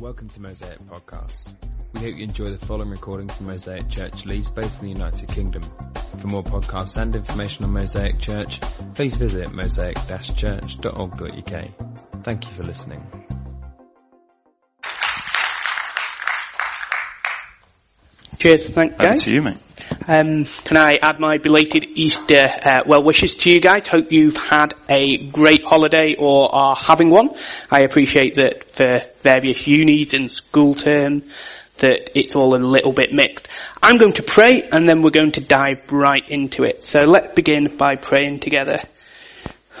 Welcome to Mosaic Podcasts. We hope you enjoy the following recording from Mosaic Church Leeds based in the United Kingdom. For more podcasts and information on Mosaic Church, please visit mosaic-church.org.uk. Thank you for listening. Cheers, thank you Over to you, mate. Um, can I add my belated Easter uh, well wishes to you guys? Hope you've had a great holiday or are having one. I appreciate that for various unis and school term that it's all a little bit mixed. I'm going to pray and then we're going to dive right into it. So let's begin by praying together.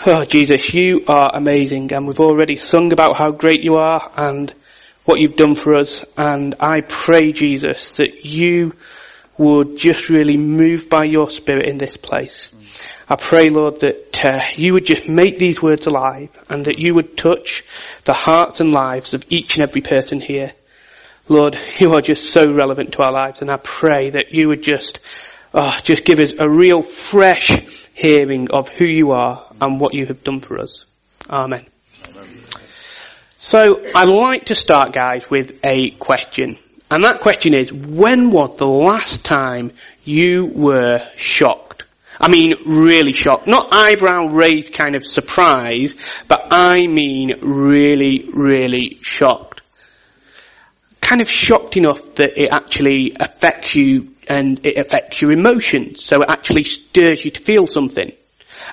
Oh Jesus, you are amazing and we've already sung about how great you are and what you've done for us and I pray Jesus that you would just really move by your spirit in this place. I pray, Lord, that uh, you would just make these words alive and that you would touch the hearts and lives of each and every person here. Lord, you are just so relevant to our lives and I pray that you would just, oh, just give us a real fresh hearing of who you are and what you have done for us. Amen. So I'd like to start guys with a question. And that question is, when was the last time you were shocked? I mean, really shocked. Not eyebrow raised kind of surprise, but I mean really, really shocked. Kind of shocked enough that it actually affects you and it affects your emotions. So it actually stirs you to feel something.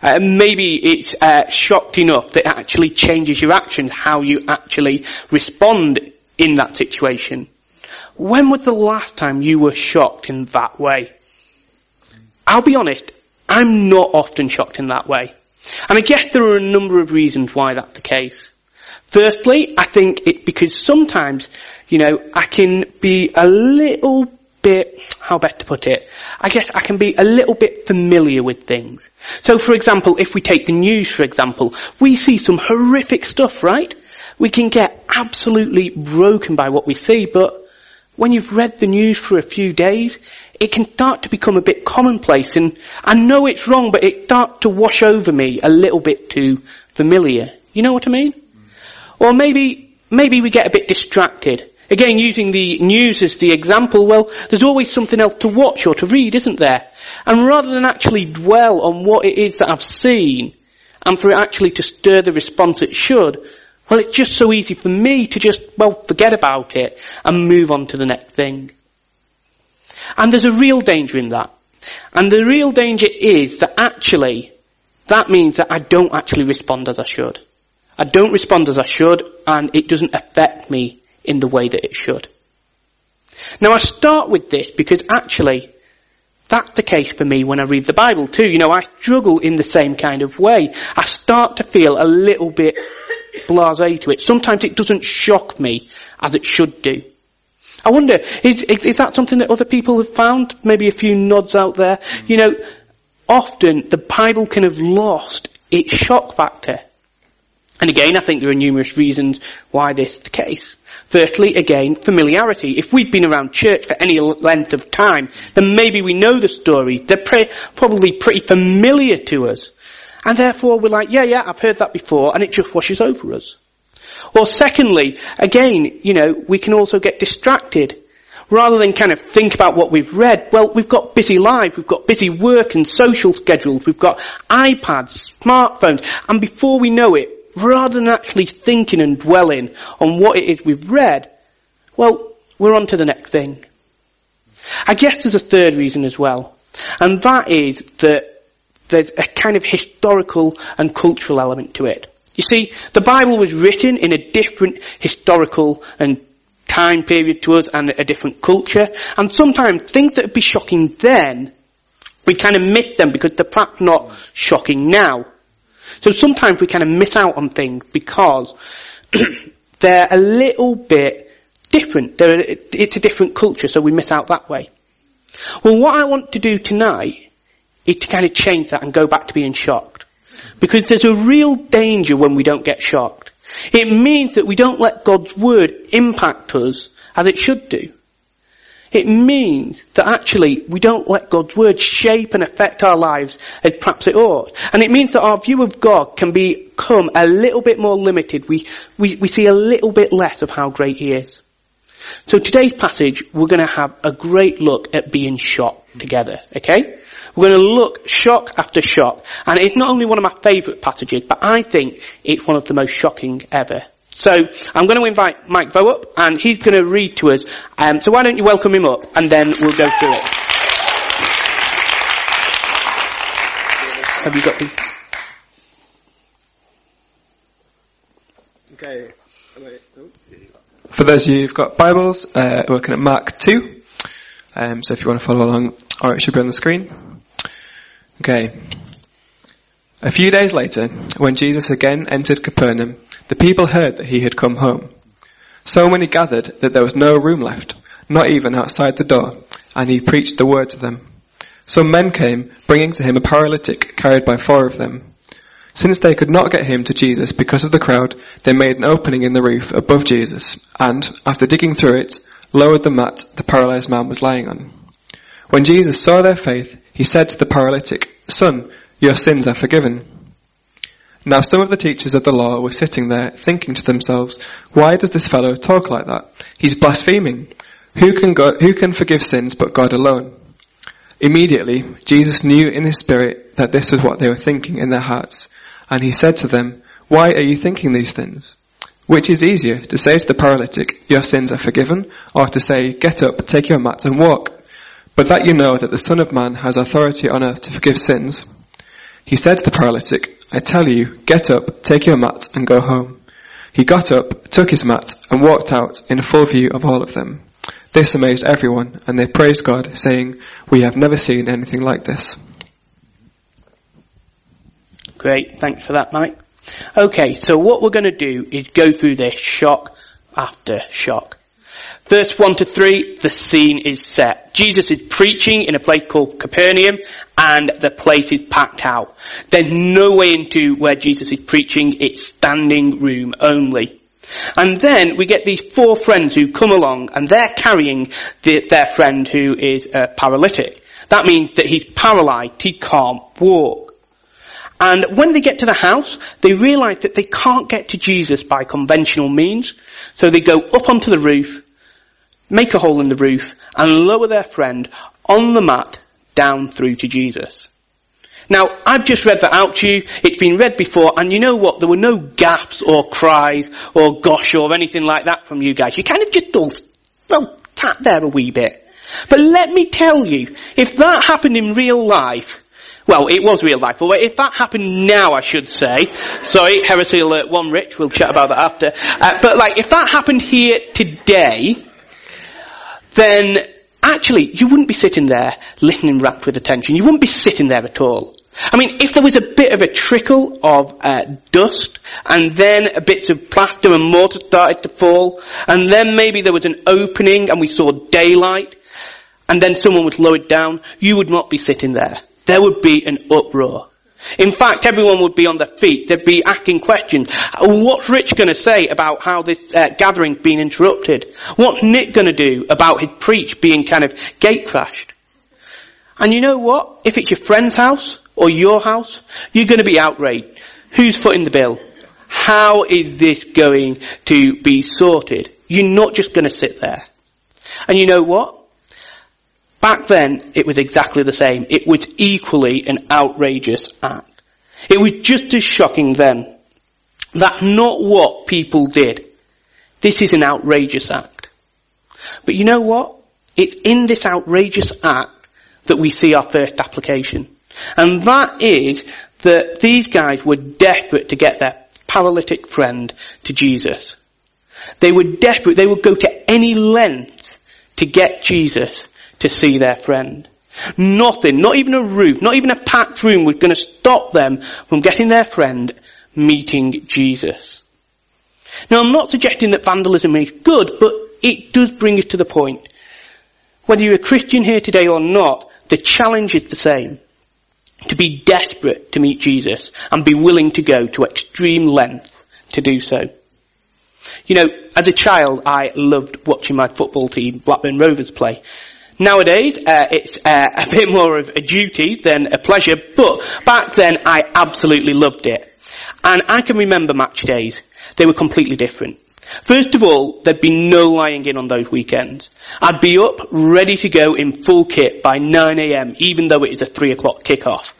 Uh, maybe it's uh, shocked enough that it actually changes your actions, how you actually respond in that situation. When was the last time you were shocked in that way? I'll be honest, I'm not often shocked in that way. And I guess there are a number of reasons why that's the case. Firstly, I think it's because sometimes, you know, I can be a little bit, how best to put it, I guess I can be a little bit familiar with things. So for example, if we take the news for example, we see some horrific stuff, right? We can get absolutely broken by what we see, but when you've read the news for a few days, it can start to become a bit commonplace and I know it's wrong, but it starts to wash over me a little bit too familiar. You know what I mean? Or maybe, maybe we get a bit distracted. Again, using the news as the example, well, there's always something else to watch or to read, isn't there? And rather than actually dwell on what it is that I've seen, and for it actually to stir the response it should, well, it's just so easy for me to just, well, forget about it and move on to the next thing. And there's a real danger in that. And the real danger is that actually, that means that I don't actually respond as I should. I don't respond as I should, and it doesn't affect me in the way that it should. Now I start with this because actually, that's the case for me when I read the Bible too. You know, I struggle in the same kind of way. I start to feel a little bit blasé to it. Sometimes it doesn't shock me as it should do. I wonder, is, is, that something that other people have found? Maybe a few nods out there. Mm. You know, often the Bible can have lost its shock factor. And again, I think there are numerous reasons why this is the case. Firstly, again, familiarity. If we've been around church for any length of time, then maybe we know the story. They're pre- probably pretty familiar to us. And therefore we're like, yeah, yeah, I've heard that before, and it just washes over us. Or secondly, again, you know, we can also get distracted. Rather than kind of think about what we've read, well, we've got busy lives, we've got busy work and social schedules, we've got iPads, smartphones, and before we know it, rather than actually thinking and dwelling on what it is we've read, well, we're on to the next thing. I guess there's a third reason as well, and that is that there's a kind of historical and cultural element to it. You see, the Bible was written in a different historical and time period to us and a different culture, and sometimes things that would be shocking then, we kind of miss them because they're perhaps not shocking now. So sometimes we kind of miss out on things because they're a little bit different. They're, it's a different culture, so we miss out that way. Well, what I want to do tonight is to kind of change that and go back to being shocked. Because there's a real danger when we don't get shocked. It means that we don't let God's word impact us as it should do. It means that actually we don't let God's word shape and affect our lives as perhaps it ought. And it means that our view of God can become a little bit more limited. We, we, we see a little bit less of how great He is. So today's passage, we're going to have a great look at being shocked together, okay? We're going to look shock after shock. And it's not only one of my favourite passages, but I think it's one of the most shocking ever. So I'm going to invite Mike Vo up, and he's going to read to us. Um, so why don't you welcome him up, and then we'll go through it. Have you got the? Okay. For those of you who've got Bibles, uh, we're looking at Mark 2. Um, so if you want to follow along, or it should be on the screen. Okay. A few days later, when Jesus again entered Capernaum, the people heard that he had come home. So many gathered that there was no room left, not even outside the door, and he preached the word to them. Some men came, bringing to him a paralytic carried by four of them. Since they could not get him to Jesus because of the crowd, they made an opening in the roof above Jesus, and, after digging through it, lowered the mat the paralyzed man was lying on. When Jesus saw their faith, he said to the paralytic, Son, your sins are forgiven. Now some of the teachers of the law were sitting there, thinking to themselves, Why does this fellow talk like that? He's blaspheming. Who can, God, who can forgive sins but God alone? Immediately, Jesus knew in his spirit that this was what they were thinking in their hearts. And he said to them, Why are you thinking these things? Which is easier, to say to the paralytic, Your sins are forgiven, or to say, Get up, take your mat and walk? But that you know that the Son of Man has authority on earth to forgive sins. He said to the paralytic, I tell you, get up, take your mat and go home. He got up, took his mat and walked out in full view of all of them. This amazed everyone and they praised God saying, we have never seen anything like this. Great, thanks for that, Mike. Okay, so what we're going to do is go through this shock after shock. Verse 1 to 3, the scene is set. Jesus is preaching in a place called Capernaum and the place is packed out. There's no way into where Jesus is preaching, it's standing room only. And then we get these four friends who come along and they're carrying the, their friend who is a paralytic. That means that he's paralyzed, he can't walk. And when they get to the house, they realize that they can't get to Jesus by conventional means. So they go up onto the roof, make a hole in the roof, and lower their friend on the mat down through to Jesus. Now, I've just read that out to you. It's been read before, and you know what? There were no gaps or cries or gosh or anything like that from you guys. You kind of just all, well, tap there a wee bit. But let me tell you, if that happened in real life, well, it was real life. If that happened now, I should say, sorry, heresy alert one, Rich, we'll chat about that after. Uh, but like, if that happened here today, then actually you wouldn't be sitting there listening rapt with attention. You wouldn't be sitting there at all. I mean, if there was a bit of a trickle of uh, dust, and then bits of plaster and mortar started to fall, and then maybe there was an opening and we saw daylight, and then someone was lowered down, you would not be sitting there there would be an uproar. In fact, everyone would be on their feet. They'd be asking questions. What's Rich going to say about how this uh, gathering's been interrupted? What's Nick going to do about his preach being kind of gate crashed? And you know what? If it's your friend's house or your house, you're going to be outraged. Who's footing the bill? How is this going to be sorted? You're not just going to sit there. And you know what? Back then, it was exactly the same. It was equally an outrageous act. It was just as shocking then. That's not what people did. This is an outrageous act. But you know what? It's in this outrageous act that we see our first application. And that is that these guys were desperate to get their paralytic friend to Jesus. They were desperate. They would go to any length to get Jesus to see their friend. Nothing, not even a roof, not even a packed room was going to stop them from getting their friend meeting Jesus. Now I'm not suggesting that vandalism is good, but it does bring us to the point. Whether you're a Christian here today or not, the challenge is the same. To be desperate to meet Jesus and be willing to go to extreme lengths to do so. You know, as a child, I loved watching my football team, Blackburn Rovers, play. Nowadays, uh, it's uh, a bit more of a duty than a pleasure, but back then I absolutely loved it. And I can remember match days. They were completely different. First of all, there'd be no lying in on those weekends. I'd be up, ready to go in full kit by 9am, even though it is a 3 o'clock kickoff.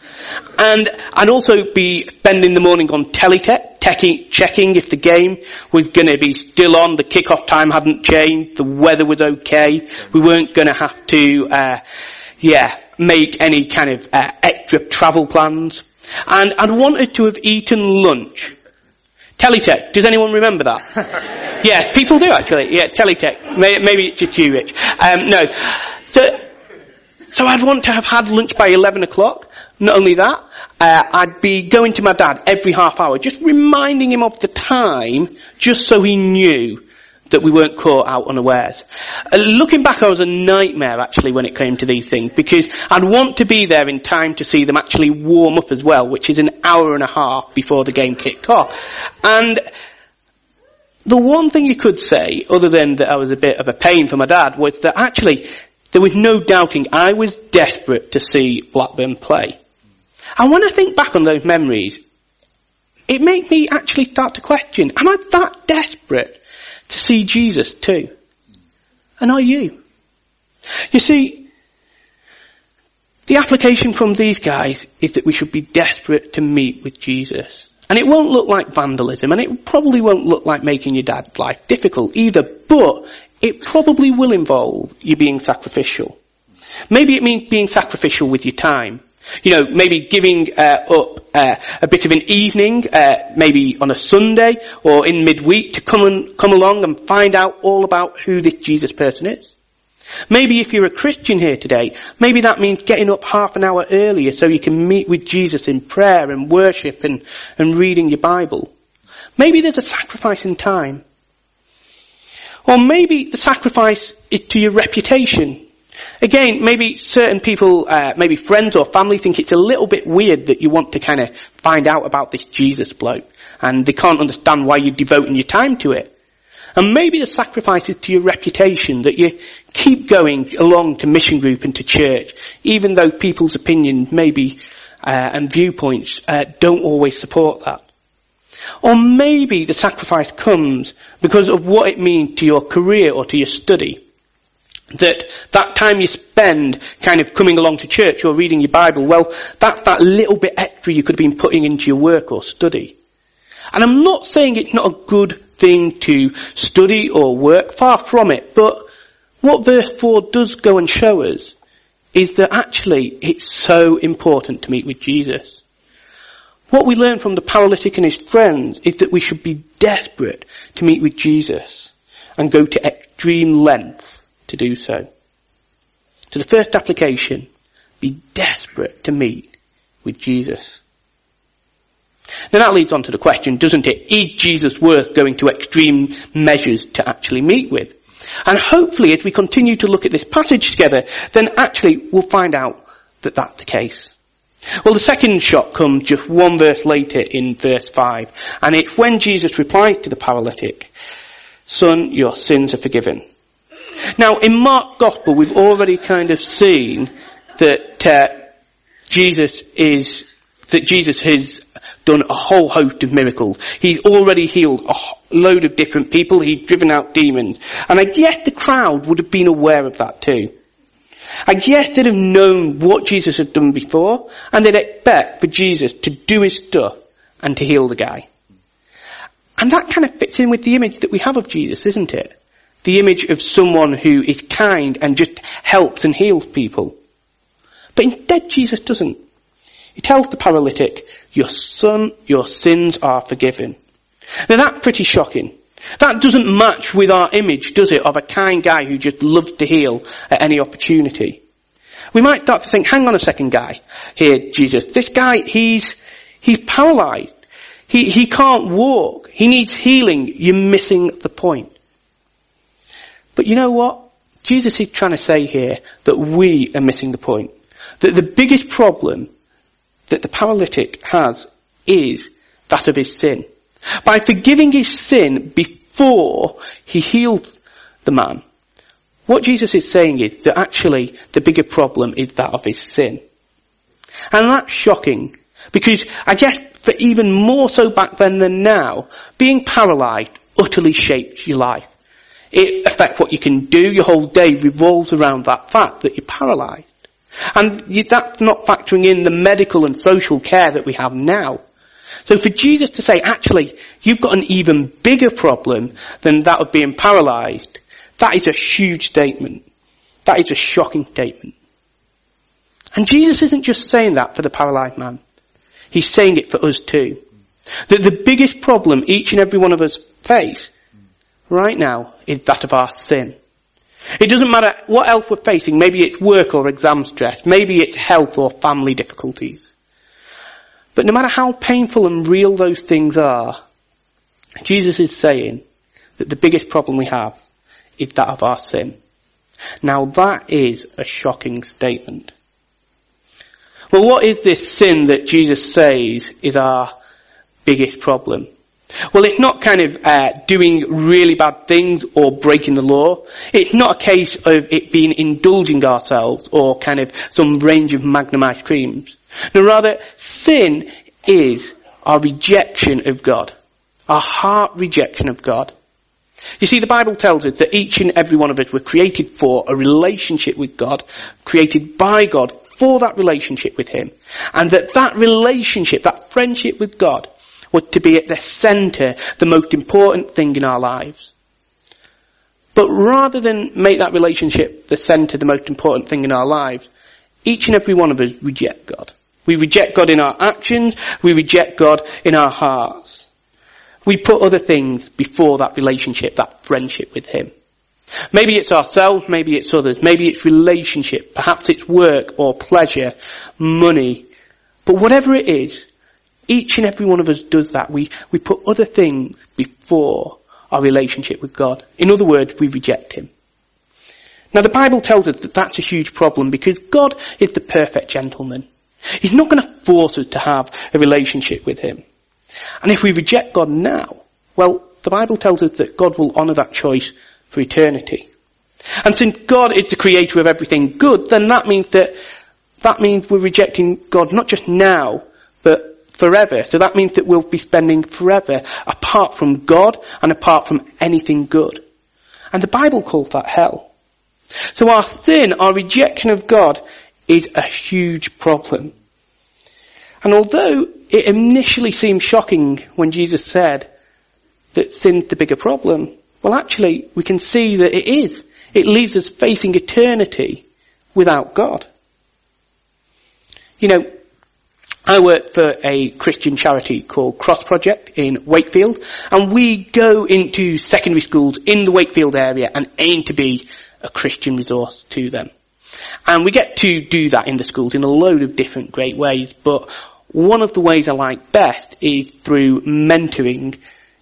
And I'd also be spending the morning on Teletext, checking if the game was going to be still on, the kickoff time hadn't changed, the weather was okay, we weren't going to have to, uh, yeah, make any kind of uh, extra travel plans. And I'd wanted to have eaten lunch Teletext. Does anyone remember that? yes, people do actually. Yeah, Teletext. Maybe it's just you, Rich. Um, no. So, so I'd want to have had lunch by 11 o'clock. Not only that, uh, I'd be going to my dad every half hour, just reminding him of the time, just so he knew that we weren't caught out unawares. Uh, looking back, I was a nightmare actually when it came to these things because I'd want to be there in time to see them actually warm up as well, which is an hour and a half before the game kicked off. And the one thing you could say, other than that I was a bit of a pain for my dad, was that actually there was no doubting I was desperate to see Blackburn play. And when I think back on those memories, it made me actually start to question, am I that desperate to see Jesus too. And are you? You see, the application from these guys is that we should be desperate to meet with Jesus. And it won't look like vandalism, and it probably won't look like making your dad's life difficult either, but it probably will involve you being sacrificial. Maybe it means being sacrificial with your time. You know, maybe giving uh, up uh, a bit of an evening, uh, maybe on a Sunday or in midweek to come and come along and find out all about who this Jesus person is. Maybe if you're a Christian here today, maybe that means getting up half an hour earlier so you can meet with Jesus in prayer and worship and, and reading your Bible. Maybe there's a sacrifice in time. Or maybe the sacrifice is to your reputation Again, maybe certain people, uh, maybe friends or family think it's a little bit weird that you want to kind of find out about this Jesus bloke and they can't understand why you're devoting your time to it. And maybe the sacrifices to your reputation that you keep going along to mission group and to church, even though people's opinions maybe uh, and viewpoints uh, don't always support that. Or maybe the sacrifice comes because of what it means to your career or to your study that that time you spend kind of coming along to church or reading your Bible, well, that, that little bit extra you could have been putting into your work or study. And I'm not saying it's not a good thing to study or work, far from it, but what verse 4 does go and show us is that actually it's so important to meet with Jesus. What we learn from the paralytic and his friends is that we should be desperate to meet with Jesus and go to extreme lengths to do so. To the first application, be desperate to meet with Jesus. Now that leads on to the question, doesn't it? Is Jesus worth going to extreme measures to actually meet with? And hopefully as we continue to look at this passage together, then actually we'll find out that that's the case. Well, the second shock comes just one verse later in verse 5, and it's when Jesus replied to the paralytic, Son, your sins are forgiven. Now, in Mark Gospel, we've already kind of seen that uh, Jesus is that Jesus has done a whole host of miracles. He's already healed a load of different people. He's driven out demons, and I guess the crowd would have been aware of that too. I guess they'd have known what Jesus had done before, and they'd expect for Jesus to do his stuff and to heal the guy. And that kind of fits in with the image that we have of Jesus, isn't it? The image of someone who is kind and just helps and heals people. But instead Jesus doesn't. He tells the paralytic, your son, your sins are forgiven. Now that's pretty shocking. That doesn't match with our image, does it, of a kind guy who just loves to heal at any opportunity. We might start to think, hang on a second guy here, Jesus. This guy, he's, he's paralyzed. He, he can't walk. He needs healing. You're missing the point. But you know what? Jesus is trying to say here that we are missing the point. That the biggest problem that the paralytic has is that of his sin. By forgiving his sin before he healed the man. What Jesus is saying is that actually the bigger problem is that of his sin. And that's shocking because I guess for even more so back then than now, being paralysed utterly shaped your life. It affects what you can do. Your whole day revolves around that fact that you're paralysed. And that's not factoring in the medical and social care that we have now. So for Jesus to say, actually, you've got an even bigger problem than that of being paralysed, that is a huge statement. That is a shocking statement. And Jesus isn't just saying that for the paralysed man. He's saying it for us too. That the biggest problem each and every one of us face right now is that of our sin. It doesn't matter what else we're facing. Maybe it's work or exam stress. Maybe it's health or family difficulties. But no matter how painful and real those things are, Jesus is saying that the biggest problem we have is that of our sin. Now that is a shocking statement. Well, what is this sin that Jesus says is our biggest problem? Well, it's not kind of uh, doing really bad things or breaking the law. It's not a case of it being indulging ourselves or kind of some range of magnum ice creams. No, rather, sin is our rejection of God. Our heart rejection of God. You see, the Bible tells us that each and every one of us were created for a relationship with God, created by God for that relationship with Him. And that that relationship, that friendship with God, was to be at the centre, the most important thing in our lives. But rather than make that relationship the centre, the most important thing in our lives, each and every one of us reject God. We reject God in our actions, we reject God in our hearts. We put other things before that relationship, that friendship with Him. Maybe it's ourselves, maybe it's others, maybe it's relationship, perhaps it's work or pleasure, money. But whatever it is, each and every one of us does that. We, we put other things before our relationship with God. In other words, we reject Him. Now the Bible tells us that that's a huge problem because God is the perfect gentleman. He's not going to force us to have a relationship with Him. And if we reject God now, well, the Bible tells us that God will honour that choice for eternity. And since God is the creator of everything good, then that means that, that means we're rejecting God not just now, but forever. So that means that we'll be spending forever apart from God and apart from anything good. And the Bible calls that hell. So our sin, our rejection of God, is a huge problem. And although it initially seemed shocking when Jesus said that sin's the bigger problem, well actually we can see that it is. It leaves us facing eternity without God. You know, I work for a Christian charity called Cross Project in Wakefield, and we go into secondary schools in the Wakefield area and aim to be a Christian resource to them. And we get to do that in the schools in a load of different great ways, but one of the ways I like best is through mentoring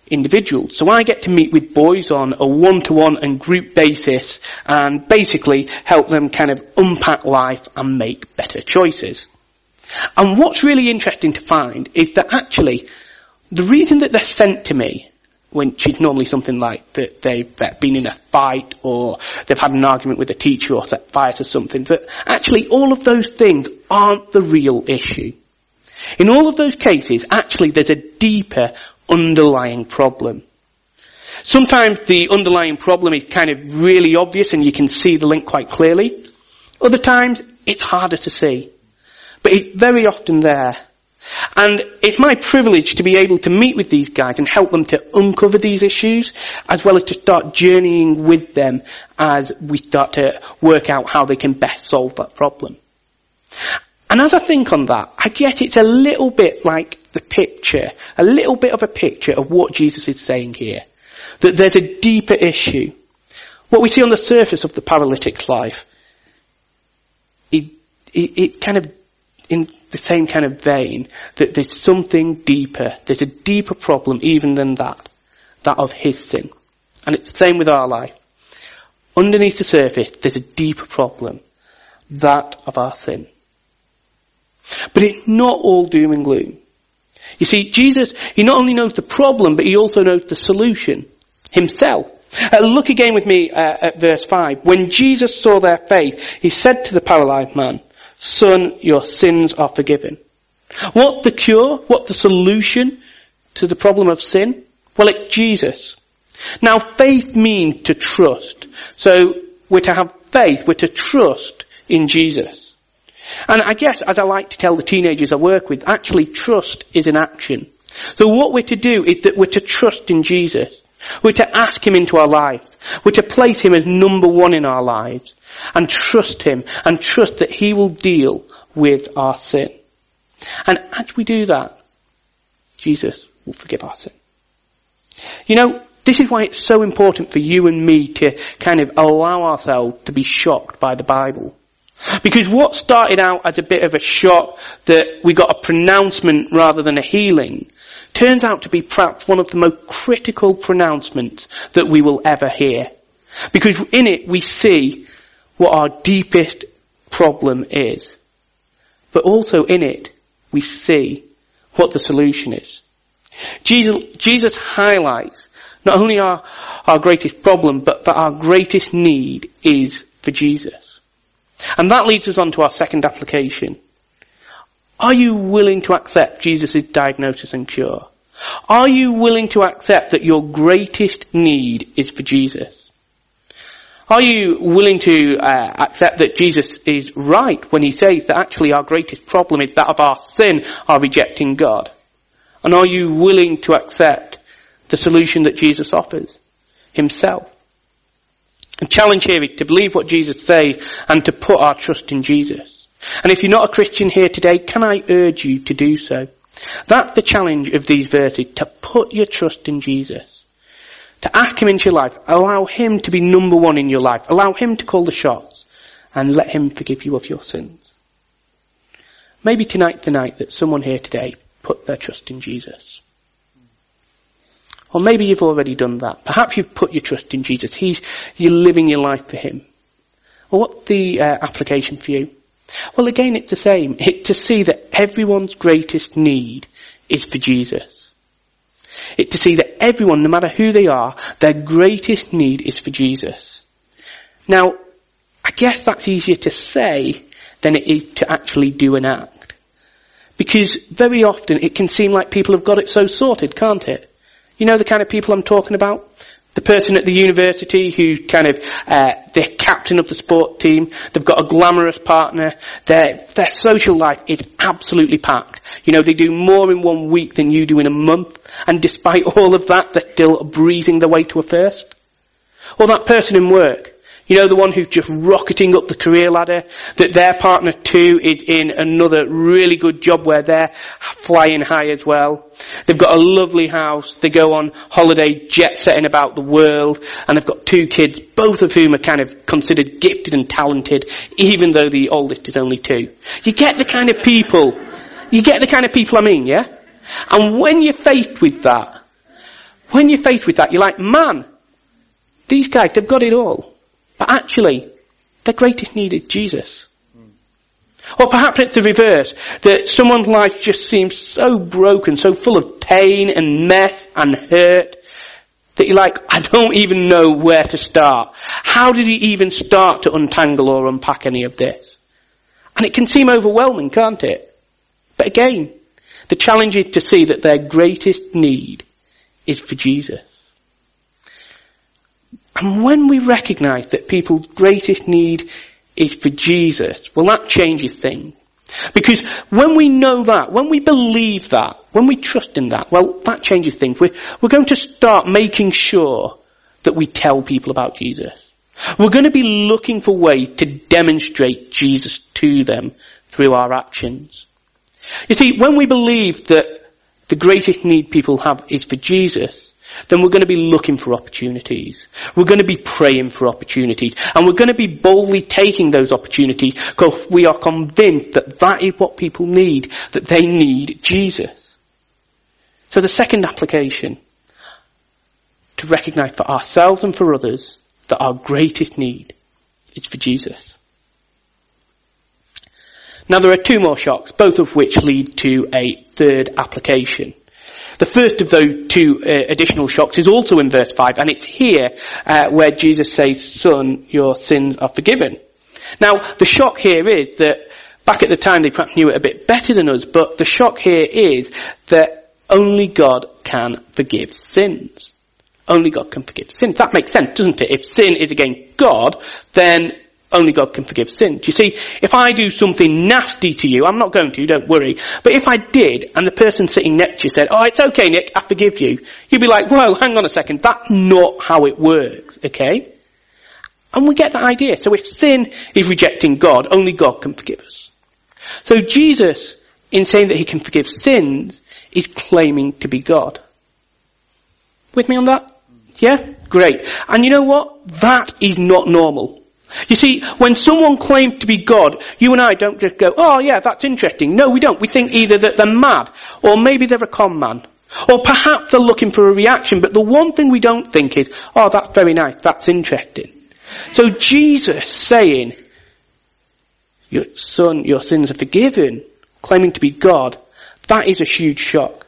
individuals. So I get to meet with boys on a one-to-one and group basis and basically help them kind of unpack life and make better choices. And what's really interesting to find is that actually, the reason that they're sent to me, which is normally something like that they've been in a fight or they've had an argument with a teacher or set fire to something, that actually all of those things aren't the real issue. In all of those cases, actually there's a deeper underlying problem. Sometimes the underlying problem is kind of really obvious and you can see the link quite clearly. Other times, it's harder to see. But it's very often there. And it's my privilege to be able to meet with these guys and help them to uncover these issues, as well as to start journeying with them as we start to work out how they can best solve that problem. And as I think on that, I get it's a little bit like the picture, a little bit of a picture of what Jesus is saying here. That there's a deeper issue. What we see on the surface of the paralytic's life, it, it, it kind of in the same kind of vein that there's something deeper. There's a deeper problem even than that. That of his sin. And it's the same with our life. Underneath the surface, there's a deeper problem. That of our sin. But it's not all doom and gloom. You see, Jesus, he not only knows the problem, but he also knows the solution. Himself. Uh, look again with me uh, at verse 5. When Jesus saw their faith, he said to the paralyzed man, Son, your sins are forgiven. What the cure? What the solution to the problem of sin? Well, it's Jesus. Now, faith means to trust. So, we're to have faith, we're to trust in Jesus. And I guess, as I like to tell the teenagers I work with, actually trust is an action. So what we're to do is that we're to trust in Jesus. We're to ask Him into our lives. We're to place Him as number one in our lives. And trust Him and trust that He will deal with our sin. And as we do that, Jesus will forgive our sin. You know, this is why it's so important for you and me to kind of allow ourselves to be shocked by the Bible. Because what started out as a bit of a shock that we got a pronouncement rather than a healing turns out to be perhaps one of the most critical pronouncements that we will ever hear. Because in it we see what our deepest problem is. But also in it we see what the solution is. Jesus, Jesus highlights not only our, our greatest problem, but that our greatest need is for Jesus. And that leads us on to our second application. Are you willing to accept Jesus' diagnosis and cure? Are you willing to accept that your greatest need is for Jesus? Are you willing to uh, accept that Jesus is right when he says that actually our greatest problem is that of our sin, our rejecting God? And are you willing to accept the solution that Jesus offers himself? The challenge here is to believe what Jesus says and to put our trust in Jesus. And if you're not a Christian here today, can I urge you to do so? That's the challenge of these verses, to put your trust in Jesus. To ask Him into your life, allow Him to be number one in your life, allow Him to call the shots, and let Him forgive you of your sins. Maybe tonight's the night that someone here today put their trust in Jesus. Or maybe you've already done that. Perhaps you've put your trust in Jesus. He's, you're living your life for Him. Well, what's the uh, application for you? Well, again, it's the same. It's to see that everyone's greatest need is for Jesus. It's to see that everyone, no matter who they are, their greatest need is for Jesus. Now, I guess that's easier to say than it is to actually do an act. Because very often it can seem like people have got it so sorted, can't it? You know the kind of people I'm talking about? The person at the university who kind of, uh, they're captain of the sport team, they've got a glamorous partner, their, their social life is absolutely packed. You know, they do more in one week than you do in a month, and despite all of that, they're still breezing their way to a first. Or that person in work, you know, the one who's just rocketing up the career ladder, that their partner too is in another really good job where they're flying high as well. They've got a lovely house, they go on holiday jet setting about the world, and they've got two kids, both of whom are kind of considered gifted and talented, even though the oldest is only two. You get the kind of people, you get the kind of people I mean, yeah? And when you're faced with that, when you're faced with that, you're like, man, these guys, they've got it all. But actually, their greatest need is Jesus. Or perhaps it's the reverse, that someone's life just seems so broken, so full of pain and mess and hurt, that you're like, I don't even know where to start. How did he even start to untangle or unpack any of this? And it can seem overwhelming, can't it? But again, the challenge is to see that their greatest need is for Jesus. And when we recognize that people's greatest need is for Jesus, well that changes things. Because when we know that, when we believe that, when we trust in that, well that changes things. We're, we're going to start making sure that we tell people about Jesus. We're going to be looking for ways to demonstrate Jesus to them through our actions. You see, when we believe that the greatest need people have is for Jesus, then we're going to be looking for opportunities. We're going to be praying for opportunities. And we're going to be boldly taking those opportunities because we are convinced that that is what people need, that they need Jesus. So the second application, to recognize for ourselves and for others that our greatest need is for Jesus. Now there are two more shocks, both of which lead to a third application. The first of those two uh, additional shocks is also in verse 5, and it's here uh, where Jesus says, Son, your sins are forgiven. Now, the shock here is that back at the time they perhaps knew it a bit better than us, but the shock here is that only God can forgive sins. Only God can forgive sins. That makes sense, doesn't it? If sin is against God, then only God can forgive sins. You see, if I do something nasty to you, I'm not going to, don't worry, but if I did, and the person sitting next to you said, oh, it's okay, Nick, I forgive you, you'd be like, whoa, hang on a second, that's not how it works, okay? And we get that idea. So if sin is rejecting God, only God can forgive us. So Jesus, in saying that he can forgive sins, is claiming to be God. With me on that? Yeah? Great. And you know what? That is not normal. You see, when someone claims to be God, you and I don't just go, oh yeah, that's interesting. No, we don't. We think either that they're mad, or maybe they're a con man, or perhaps they're looking for a reaction, but the one thing we don't think is, oh that's very nice, that's interesting. So Jesus saying, your son, your sins are forgiven, claiming to be God, that is a huge shock.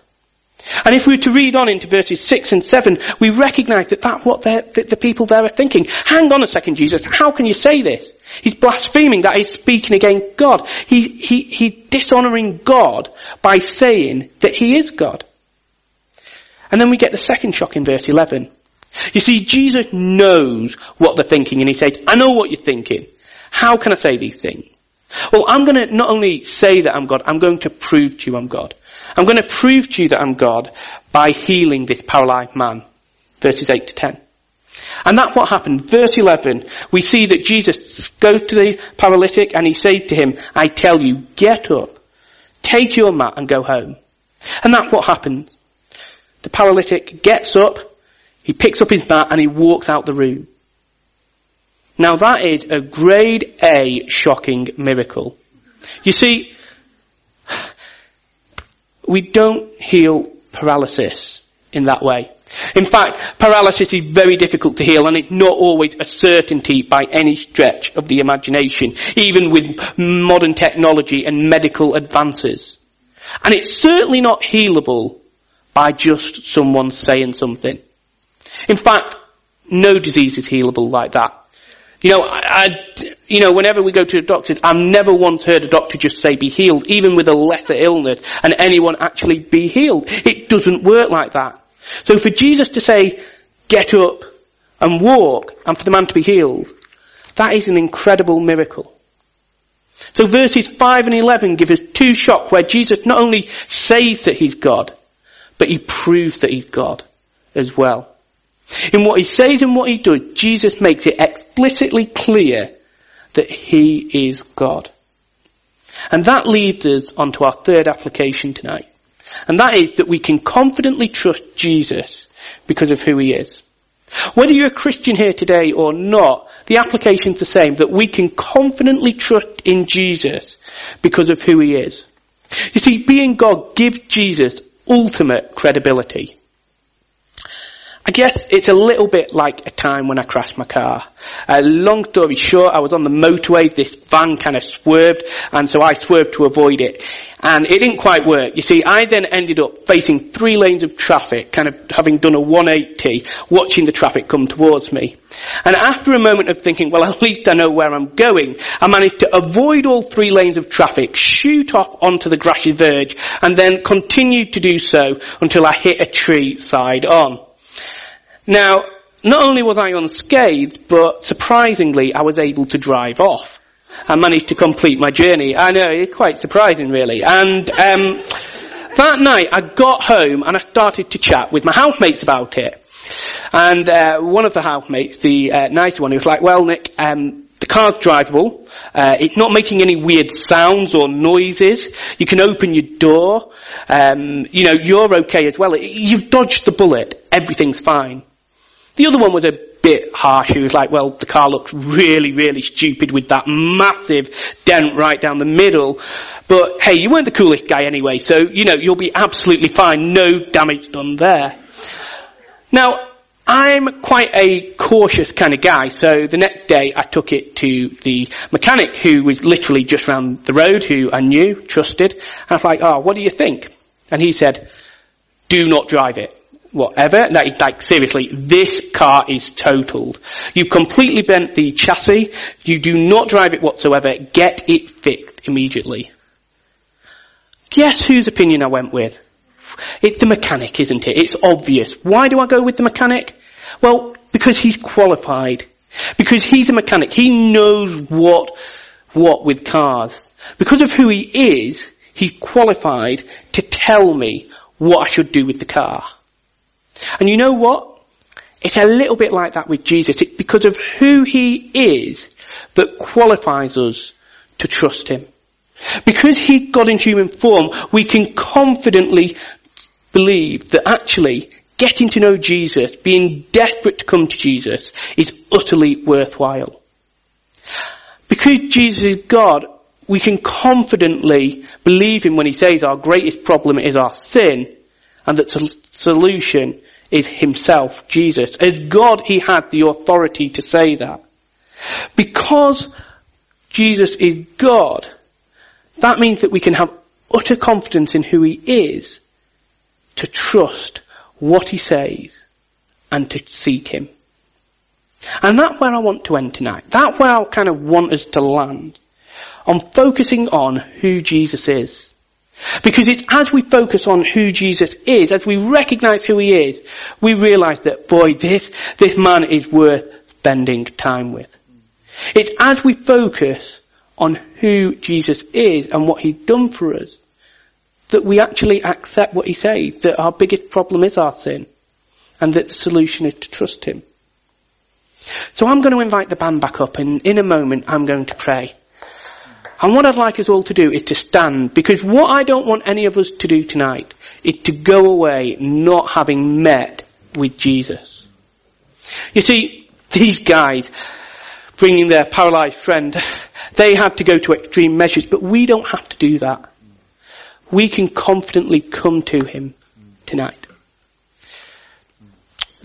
And if we were to read on into verses 6 and 7, we recognize that that's what the, the people there are thinking. Hang on a second, Jesus, how can you say this? He's blaspheming, that he's speaking against God. He, he, he's dishonoring God by saying that he is God. And then we get the second shock in verse 11. You see, Jesus knows what they're thinking and he says, I know what you're thinking. How can I say these things? Well, I'm going to not only say that I'm God, I'm going to prove to you I'm God. I'm going to prove to you that I'm God by healing this paralyzed man. Verses 8 to 10. And that's what happened. Verse 11, we see that Jesus goes to the paralytic and he says to him, I tell you, get up, take your mat and go home. And that's what happened. The paralytic gets up, he picks up his mat and he walks out the room. Now that is a grade A shocking miracle. You see, we don't heal paralysis in that way. In fact, paralysis is very difficult to heal and it's not always a certainty by any stretch of the imagination, even with modern technology and medical advances. And it's certainly not healable by just someone saying something. In fact, no disease is healable like that. You know, I, you know, whenever we go to the doctors, I've never once heard a doctor just say be healed, even with a lesser illness, and anyone actually be healed. It doesn't work like that. So for Jesus to say, get up and walk, and for the man to be healed, that is an incredible miracle. So verses 5 and 11 give us two shocks where Jesus not only says that he's God, but he proves that he's God as well. In what he says and what he does, Jesus makes it explicitly clear that he is God. And that leads us onto our third application tonight. And that is that we can confidently trust Jesus because of who he is. Whether you're a Christian here today or not, the application is the same, that we can confidently trust in Jesus because of who he is. You see, being God gives Jesus ultimate credibility. I guess it's a little bit like a time when I crashed my car. Uh, long story short, I was on the motorway, this van kind of swerved, and so I swerved to avoid it. And it didn't quite work. You see, I then ended up facing three lanes of traffic, kind of having done a 180, watching the traffic come towards me. And after a moment of thinking, well, at least I know where I'm going, I managed to avoid all three lanes of traffic, shoot off onto the grassy verge, and then continued to do so until I hit a tree side on. Now, not only was I unscathed, but surprisingly, I was able to drive off. I managed to complete my journey. I know, it's quite surprising really. And um, that night I got home and I started to chat with my housemates about it. And uh, one of the housemates, the uh, nice one, he was like, well Nick, um, the car's drivable. Uh, it's not making any weird sounds or noises. You can open your door. Um, you know, you're okay as well. You've dodged the bullet. Everything's fine. The other one was a bit harsh. He was like, well, the car looks really, really stupid with that massive dent right down the middle. But hey, you weren't the coolest guy anyway, so, you know, you'll be absolutely fine. No damage done there. Now, I'm quite a cautious kind of guy, so the next day I took it to the mechanic who was literally just round the road, who I knew, trusted. I was like, oh, what do you think? And he said, do not drive it. Whatever, like, like seriously, this car is totaled. You've completely bent the chassis, you do not drive it whatsoever, get it fixed immediately. Guess whose opinion I went with? It's the mechanic, isn't it? It's obvious. Why do I go with the mechanic? Well, because he's qualified. Because he's a mechanic. He knows what, what with cars. Because of who he is, he's qualified to tell me what I should do with the car. And you know what? It's a little bit like that with Jesus. It's because of who he is that qualifies us to trust him. Because he got in human form, we can confidently believe that actually getting to know Jesus, being desperate to come to Jesus, is utterly worthwhile. Because Jesus is God, we can confidently believe him when he says our greatest problem is our sin, and that the solution is himself, Jesus. As God, he had the authority to say that. Because Jesus is God, that means that we can have utter confidence in who he is to trust what he says and to seek him. And that's where I want to end tonight. That's where I kind of want us to land. On focusing on who Jesus is. Because it's as we focus on who Jesus is, as we recognize who he is, we realize that, boy, this, this man is worth spending time with. It's as we focus on who Jesus is and what he's done for us that we actually accept what he says, that our biggest problem is our sin, and that the solution is to trust him. So I'm going to invite the band back up, and in a moment I'm going to pray. And what I'd like us all to do is to stand, because what I don't want any of us to do tonight is to go away not having met with Jesus. You see, these guys, bringing their paralyzed friend, they had to go to extreme measures, but we don't have to do that we can confidently come to him tonight.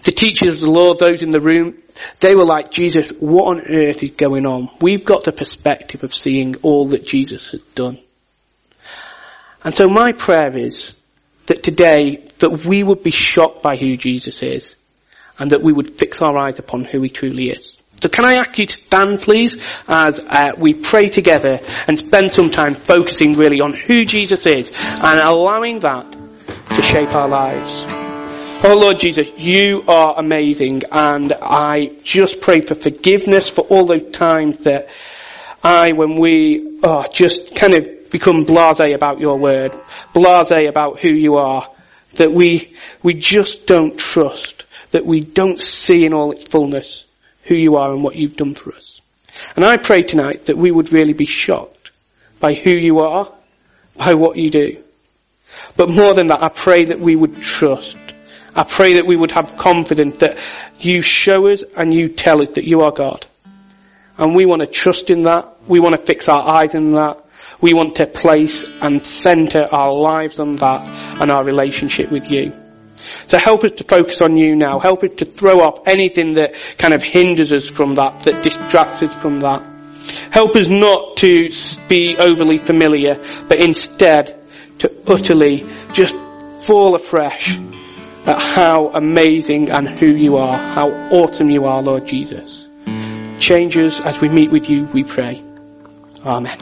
The teachers of the law, those in the room, they were like, Jesus, what on earth is going on? We've got the perspective of seeing all that Jesus has done. And so my prayer is that today, that we would be shocked by who Jesus is, and that we would fix our eyes upon who he truly is. So can I ask you to stand please as uh, we pray together and spend some time focusing really on who Jesus is and allowing that to shape our lives. Oh Lord Jesus, you are amazing and I just pray for forgiveness for all those times that I, when we oh, just kind of become blasé about your word, blasé about who you are, that we, we just don't trust, that we don't see in all its fullness who you are and what you've done for us. And I pray tonight that we would really be shocked by who you are, by what you do. But more than that, I pray that we would trust. I pray that we would have confidence that you show us and you tell us that you are God. And we want to trust in that. We want to fix our eyes in that. We want to place and center our lives on that and our relationship with you. So help us to focus on you now. Help us to throw off anything that kind of hinders us from that, that distracts us from that. Help us not to be overly familiar, but instead to utterly just fall afresh at how amazing and who you are, how awesome you are, Lord Jesus. Change us as we meet with you, we pray. Amen.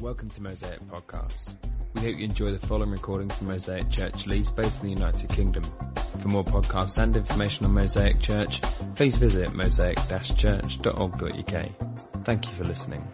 Welcome to Mosaic Podcasts. We hope you enjoy the following recording from Mosaic Church Leeds based in the United Kingdom. For more podcasts and information on Mosaic Church, please visit mosaic-church.org.uk. Thank you for listening.